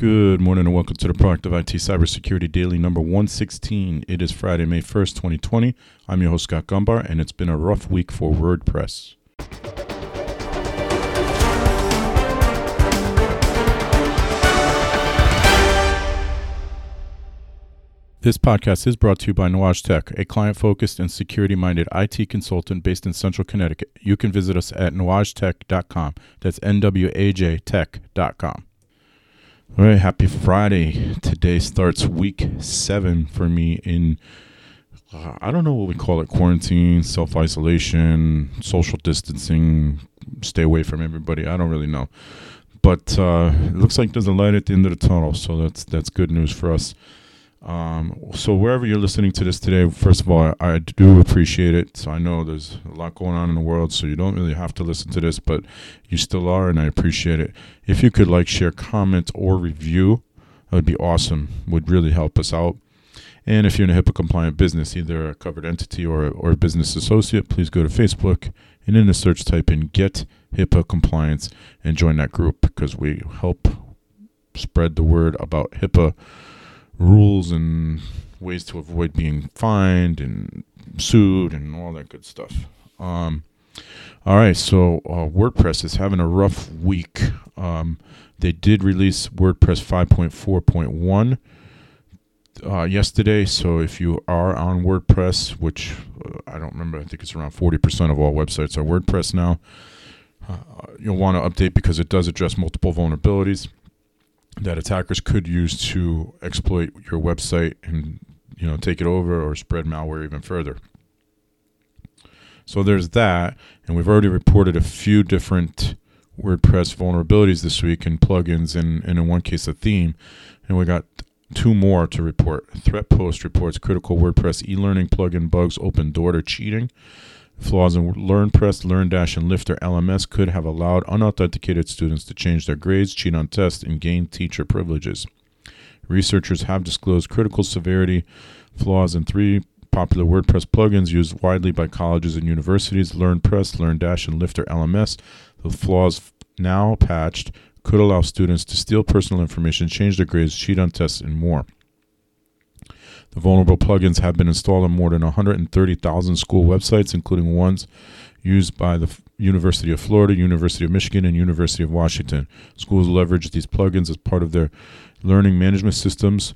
Good morning and welcome to the Proactive IT Cybersecurity Daily number 116. It is Friday, May 1st, 2020. I'm your host, Scott Gumbar, and it's been a rough week for WordPress. This podcast is brought to you by Nuage Tech, a client focused and security minded IT consultant based in central Connecticut. You can visit us at nuagetech.com. That's N W A J tech.com. All right, happy Friday. Today starts week seven for me in, uh, I don't know what we call it quarantine, self isolation, social distancing, stay away from everybody. I don't really know. But uh, it looks like there's a light at the end of the tunnel, so that's that's good news for us. Um, so wherever you're listening to this today, first of all, I, I, do appreciate it. So I know there's a lot going on in the world, so you don't really have to listen to this, but you still are, and I appreciate it. If you could like, share, comment, or review, that would be awesome. Would really help us out. And if you're in a HIPAA compliant business, either a covered entity or or a business associate, please go to Facebook and in the search type in Get HIPAA Compliance and join that group because we help spread the word about HIPAA rules and ways to avoid being fined and sued and all that good stuff. Um, all right, so uh, WordPress is having a rough week. Um, they did release WordPress 5.4.1 uh, yesterday, so if you are on WordPress, which uh, I don't remember, I think it's around 40% of all websites are WordPress now, uh, you'll want to update because it does address multiple vulnerabilities that attackers could use to exploit your website and you know take it over or spread malware even further. So there's that, and we've already reported a few different WordPress vulnerabilities this week in plugins and, and in one case a theme, and we got two more to report. Threatpost reports critical WordPress e-learning plugin bugs open door to cheating. Flaws in LearnPress, LearnDash, and Lifter LMS could have allowed unauthenticated students to change their grades, cheat on tests, and gain teacher privileges. Researchers have disclosed critical severity flaws in three popular WordPress plugins used widely by colleges and universities LearnPress, LearnDash, and Lifter LMS. The flaws now patched could allow students to steal personal information, change their grades, cheat on tests, and more. The vulnerable plugins have been installed on more than 130,000 school websites, including ones used by the University of Florida, University of Michigan, and University of Washington. Schools leverage these plugins as part of their learning management systems.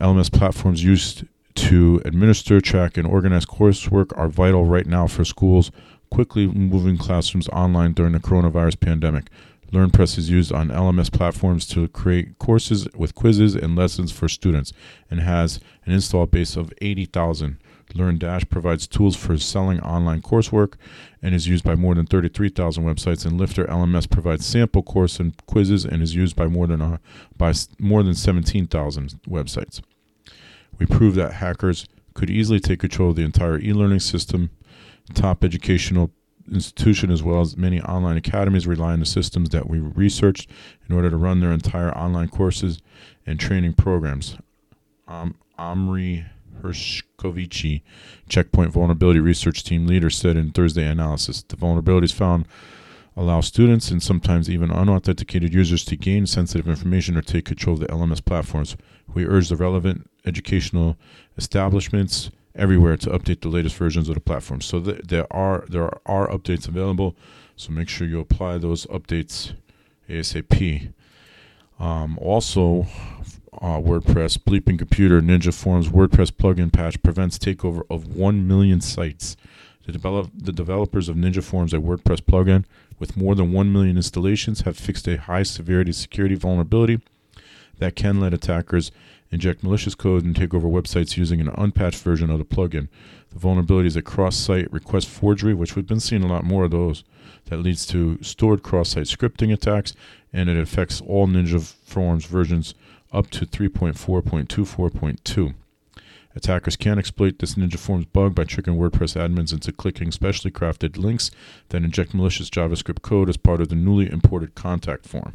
LMS platforms used to administer, track, and organize coursework are vital right now for schools quickly moving classrooms online during the coronavirus pandemic. LearnPress is used on LMS platforms to create courses with quizzes and lessons for students and has an install base of 80,000. LearnDash provides tools for selling online coursework and is used by more than 33,000 websites. And Lifter LMS provides sample course and quizzes and is used by more than uh, by more than 17,000 websites. We proved that hackers could easily take control of the entire e-learning system. Top educational institution as well as many online academies rely on the systems that we researched in order to run their entire online courses and training programs. Um, Omri Herscovici, Checkpoint Vulnerability Research Team leader, said in Thursday analysis the vulnerabilities found allow students and sometimes even unauthenticated users to gain sensitive information or take control of the LMS platforms. We urge the relevant educational establishments everywhere to update the latest versions of the platform. So th- there are there are updates available. So make sure you apply those updates ASAP. Um, also, uh, WordPress Bleeping Computer Ninja Forms WordPress plugin patch prevents takeover of one million sites. The, develop, the developers of Ninja Forms, a WordPress plugin with more than 1 million installations, have fixed a high severity security vulnerability that can let attackers inject malicious code and take over websites using an unpatched version of the plugin. The vulnerability is a cross-site request forgery, which we've been seeing a lot more of those, that leads to stored cross-site scripting attacks, and it affects all Ninja Forms versions up to 3.4.24.2. Attackers can exploit this Ninja Forms bug by tricking WordPress admins into clicking specially crafted links that inject malicious JavaScript code as part of the newly imported contact form.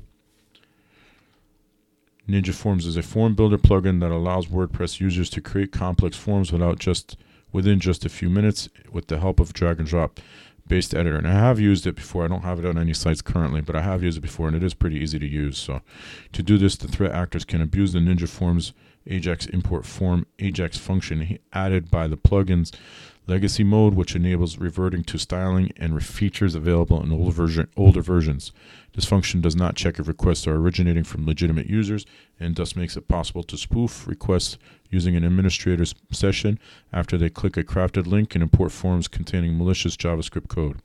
Ninja Forms is a form builder plugin that allows WordPress users to create complex forms without just within just a few minutes with the help of drag and drop based editor. And I have used it before. I don't have it on any sites currently, but I have used it before and it is pretty easy to use. So to do this, the threat actors can abuse the Ninja Forms Ajax import form Ajax function added by the plugins legacy mode, which enables reverting to styling and features available in older, version, older versions. This function does not check if requests are originating from legitimate users and thus makes it possible to spoof requests using an administrator's session after they click a crafted link and import forms containing malicious JavaScript code.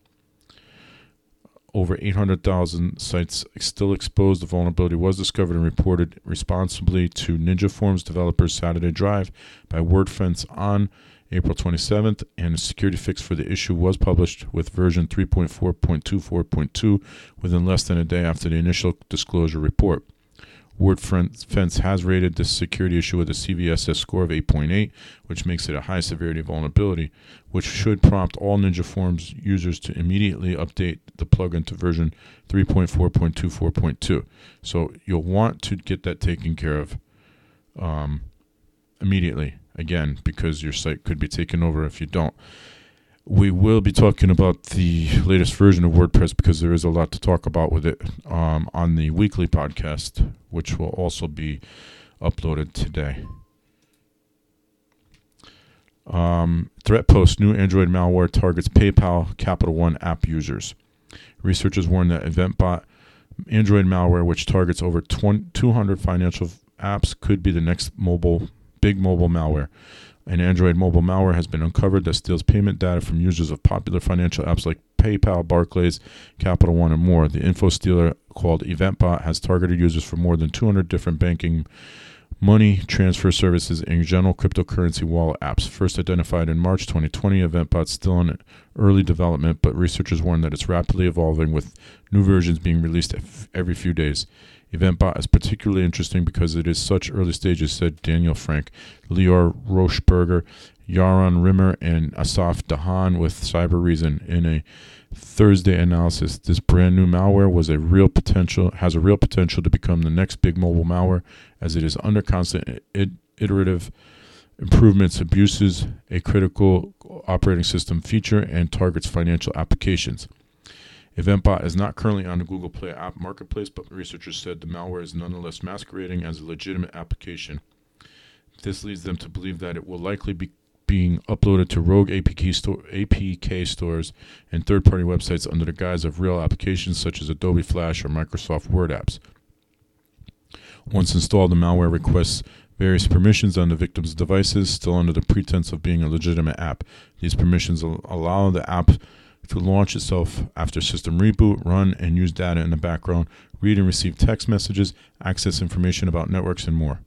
Over 800,000 sites still exposed. The vulnerability was discovered and reported responsibly to Ninja Forms developers Saturday Drive by WordFence on April 27th, and a security fix for the issue was published with version 3.4.24.2 within less than a day after the initial disclosure report. WordFence has rated this security issue with a CVSS score of 8.8, which makes it a high severity vulnerability, which should prompt all Ninja Forms users to immediately update the plugin to version 3.4.24.2. So you'll want to get that taken care of um, immediately again because your site could be taken over if you don't. We will be talking about the latest version of WordPress because there is a lot to talk about with it um, on the weekly podcast, which will also be uploaded today. Um, threat post new Android malware targets PayPal Capital One app users. Researchers warn that EventBot Android malware, which targets over 20, 200 financial apps, could be the next mobile big mobile malware. An Android mobile malware has been uncovered that steals payment data from users of popular financial apps like PayPal, Barclays, Capital One, and more. The info stealer called EventBot has targeted users for more than 200 different banking, money transfer services, and general cryptocurrency wallet apps. First identified in March 2020, EventBot still in early development, but researchers warn that it's rapidly evolving with new versions being released every few days. EventBot is particularly interesting because it is such early stages, said Daniel Frank, Lior Rochberger, Yaron Rimmer, and Asaf Dahan with Cybereason in a Thursday analysis. This brand new malware was a real potential has a real potential to become the next big mobile malware as it is under constant iterative improvements, abuses a critical operating system feature, and targets financial applications. EventBot is not currently on the Google Play app marketplace, but researchers said the malware is nonetheless masquerading as a legitimate application. This leads them to believe that it will likely be being uploaded to rogue APK, store, APK stores and third party websites under the guise of real applications such as Adobe Flash or Microsoft Word apps. Once installed, the malware requests various permissions on the victim's devices, still under the pretense of being a legitimate app. These permissions allow the app to launch itself after system reboot, run and use data in the background, read and receive text messages, access information about networks, and more.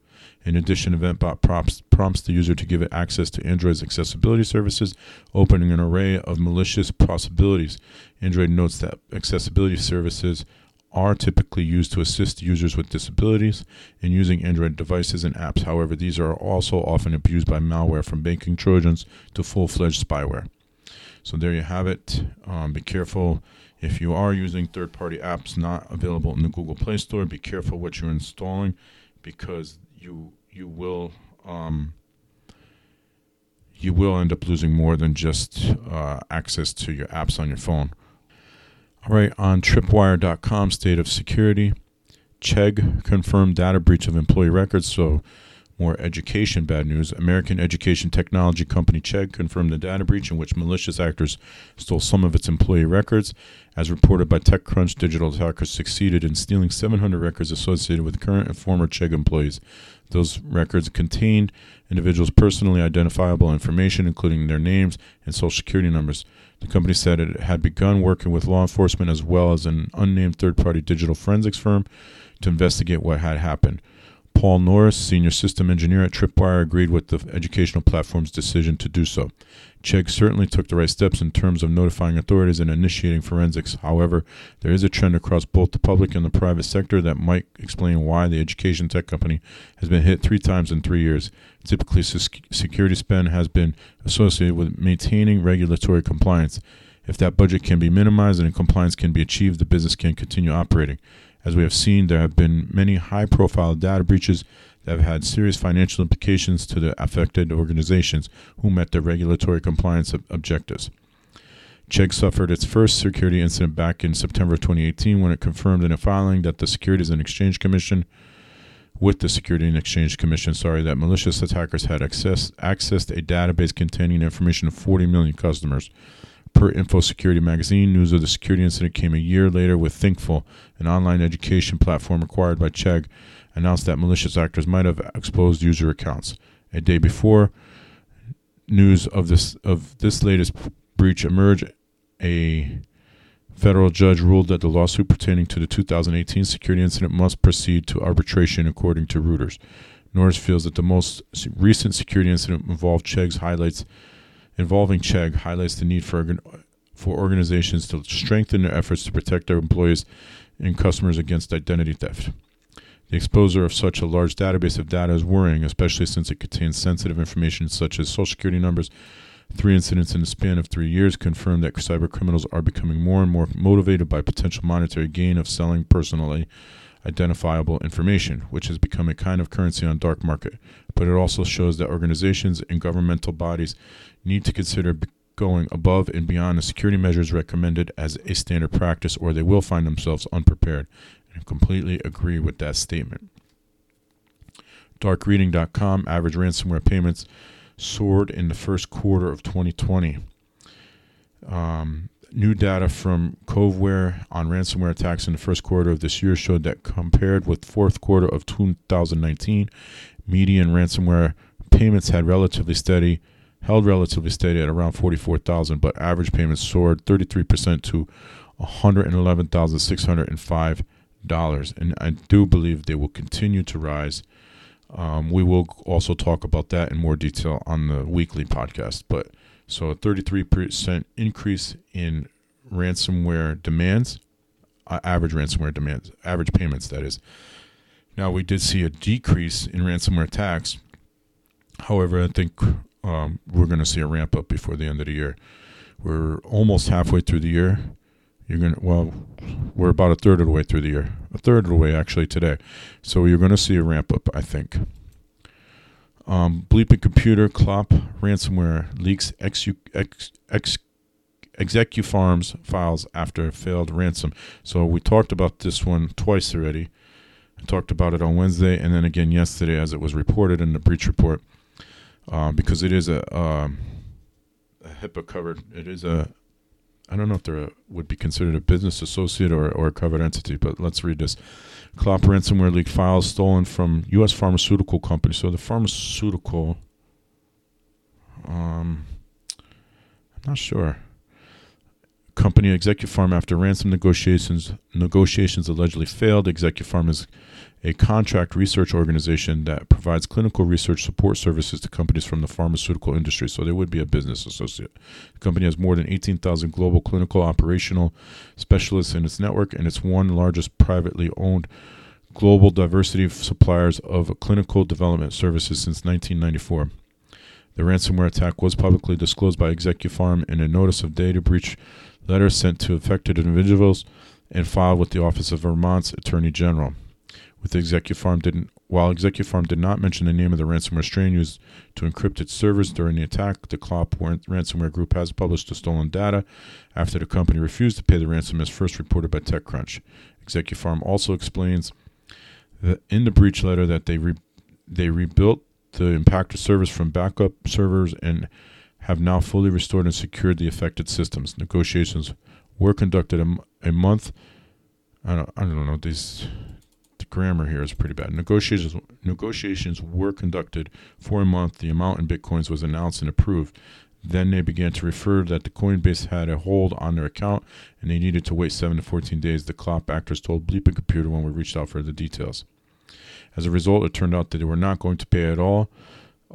In addition, EventBot prompts, prompts the user to give it access to Android's accessibility services, opening an array of malicious possibilities. Android notes that accessibility services are typically used to assist users with disabilities in using Android devices and apps. However, these are also often abused by malware from banking trojans to full fledged spyware. So there you have it. Um, be careful if you are using third party apps not available in the Google Play Store. Be careful what you're installing because you you will um, you will end up losing more than just uh, access to your apps on your phone. All right, on tripwire.com, state of security. Chegg confirmed data breach of employee records. So more education bad news. American education technology company Chegg confirmed a data breach in which malicious actors stole some of its employee records. As reported by TechCrunch, digital attackers succeeded in stealing 700 records associated with current and former Chegg employees. Those records contained individuals' personally identifiable information, including their names and social security numbers. The company said it had begun working with law enforcement as well as an unnamed third party digital forensics firm to investigate what had happened. Paul Norris, senior system engineer at Tripwire, agreed with the educational platform's decision to do so. Chegg certainly took the right steps in terms of notifying authorities and initiating forensics. However, there is a trend across both the public and the private sector that might explain why the education tech company has been hit three times in three years. Typically, security spend has been associated with maintaining regulatory compliance. If that budget can be minimized and compliance can be achieved, the business can continue operating. As we have seen, there have been many high profile data breaches that have had serious financial implications to the affected organizations who met their regulatory compliance ob- objectives. Chegg suffered its first security incident back in September 2018 when it confirmed in a filing that the Securities and Exchange Commission with the Security and Exchange Commission, sorry, that malicious attackers had access, accessed a database containing information of 40 million customers. Per Info Security Magazine, news of the security incident came a year later with Thinkful, an online education platform acquired by Chegg, announced that malicious actors might have exposed user accounts. A day before news of this of this latest breach emerged, a federal judge ruled that the lawsuit pertaining to the 2018 security incident must proceed to arbitration according to Reuters. Norris feels that the most recent security incident involved Chegg's highlights involving Chegg highlights the need for for organizations to strengthen their efforts to protect their employees and customers against identity theft. The exposure of such a large database of data is worrying, especially since it contains sensitive information such as social security numbers. Three incidents in the span of three years confirm that cyber criminals are becoming more and more motivated by potential monetary gain of selling personally identifiable information, which has become a kind of currency on dark market. But it also shows that organizations and governmental bodies need to consider going above and beyond the security measures recommended as a standard practice, or they will find themselves unprepared. And I completely agree with that statement. Darkreading.com average ransomware payments soared in the first quarter of 2020. Um, New data from Coveware on ransomware attacks in the first quarter of this year showed that compared with fourth quarter of 2019, median ransomware payments had relatively steady, held relatively steady at around 44,000, but average payments soared 33% to $111,605. And I do believe they will continue to rise. Um, we will also talk about that in more detail on the weekly podcast, but so a 33% increase in ransomware demands, uh, average ransomware demands, average payments, that is. Now, we did see a decrease in ransomware attacks. However, I think um, we're going to see a ramp up before the end of the year. We're almost halfway through the year. You're going to, well, we're about a third of the way through the year, a third of the way actually today. So you're going to see a ramp up, I think. Um, Bleeping Computer, Clop, ransomware leaks ex, ex, ex, files after failed ransom. So we talked about this one twice already. I talked about it on Wednesday and then again yesterday as it was reported in the breach report um, because it is a, um, a HIPAA covered. It is a I don't know if there would be considered a business associate or, or a covered entity, but let's read this. Clop ransomware leak files stolen from U.S. pharmaceutical company. So the pharmaceutical, um, I'm not sure. Company ExecuPharm, after ransom negotiations negotiations allegedly failed, ExecuPharm is a contract research organization that provides clinical research support services to companies from the pharmaceutical industry. So they would be a business associate. The company has more than 18,000 global clinical operational specialists in its network, and it's one largest privately owned global diversity of suppliers of clinical development services since 1994. The ransomware attack was publicly disclosed by ExecuPharm in a notice of data breach letter sent to affected individuals and filed with the Office of Vermont's Attorney General. With ExecuPharm didn't while ExecuPharm did not mention the name of the ransomware strain used to encrypt its servers during the attack, the Clop ransomware group has published the stolen data after the company refused to pay the ransom as first reported by TechCrunch. ExecuPharm also explains in the breach letter that they re- they rebuilt the impacted servers from backup servers and have now fully restored and secured the affected systems. Negotiations were conducted a, a month. I don't, I don't know these. Grammar here is pretty bad. Negotiations negotiations were conducted for a month. The amount in bitcoins was announced and approved. Then they began to refer that the Coinbase had a hold on their account and they needed to wait 7 to 14 days. The Clop actors told Bleeping Computer when we reached out for the details. As a result, it turned out that they were not going to pay at all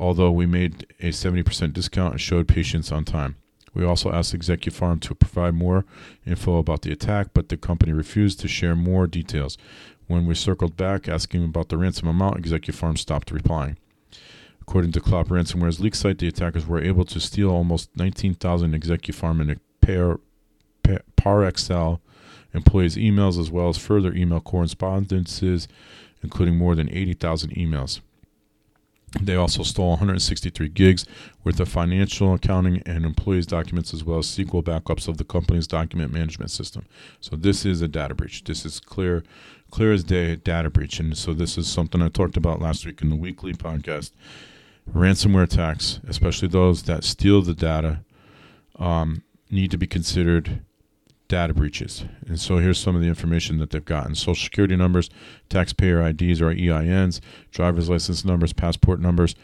although we made a 70% discount and showed patience on time. We also asked ExecuPharm to provide more info about the attack, but the company refused to share more details. When we circled back asking about the ransom amount, ExecuPharm stopped replying. According to Clop Ransomware's leak site, the attackers were able to steal almost 19,000 ExecuPharm and Par, Parexel employees' emails as well as further email correspondences, including more than 80,000 emails. They also stole 163 gigs worth of financial accounting and employees' documents, as well as SQL backups of the company's document management system. So this is a data breach. This is clear, clear as day data breach. And so this is something I talked about last week in the weekly podcast. Ransomware attacks, especially those that steal the data, um, need to be considered data breaches. And so here's some of the information that they've gotten social security numbers, taxpayer IDs or EINs, driver's license numbers, passport numbers,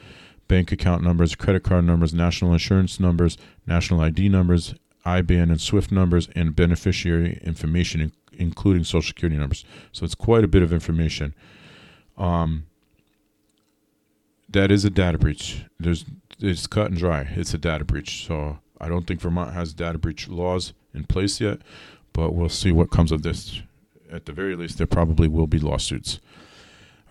bank account numbers, credit card numbers, national insurance numbers, national ID numbers, IBAN and SWIFT numbers, and beneficiary information, including social security numbers. So it's quite a bit of information. Um, that is a data breach. There's it's cut and dry. It's a data breach. So I don't think Vermont has data breach laws in place yet, but we'll see what comes of this. At the very least, there probably will be lawsuits.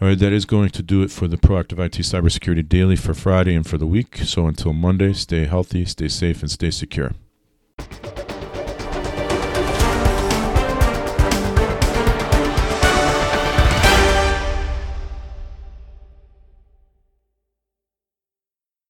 All right, that is going to do it for the Proactive IT Cybersecurity Daily for Friday and for the week. So until Monday, stay healthy, stay safe, and stay secure.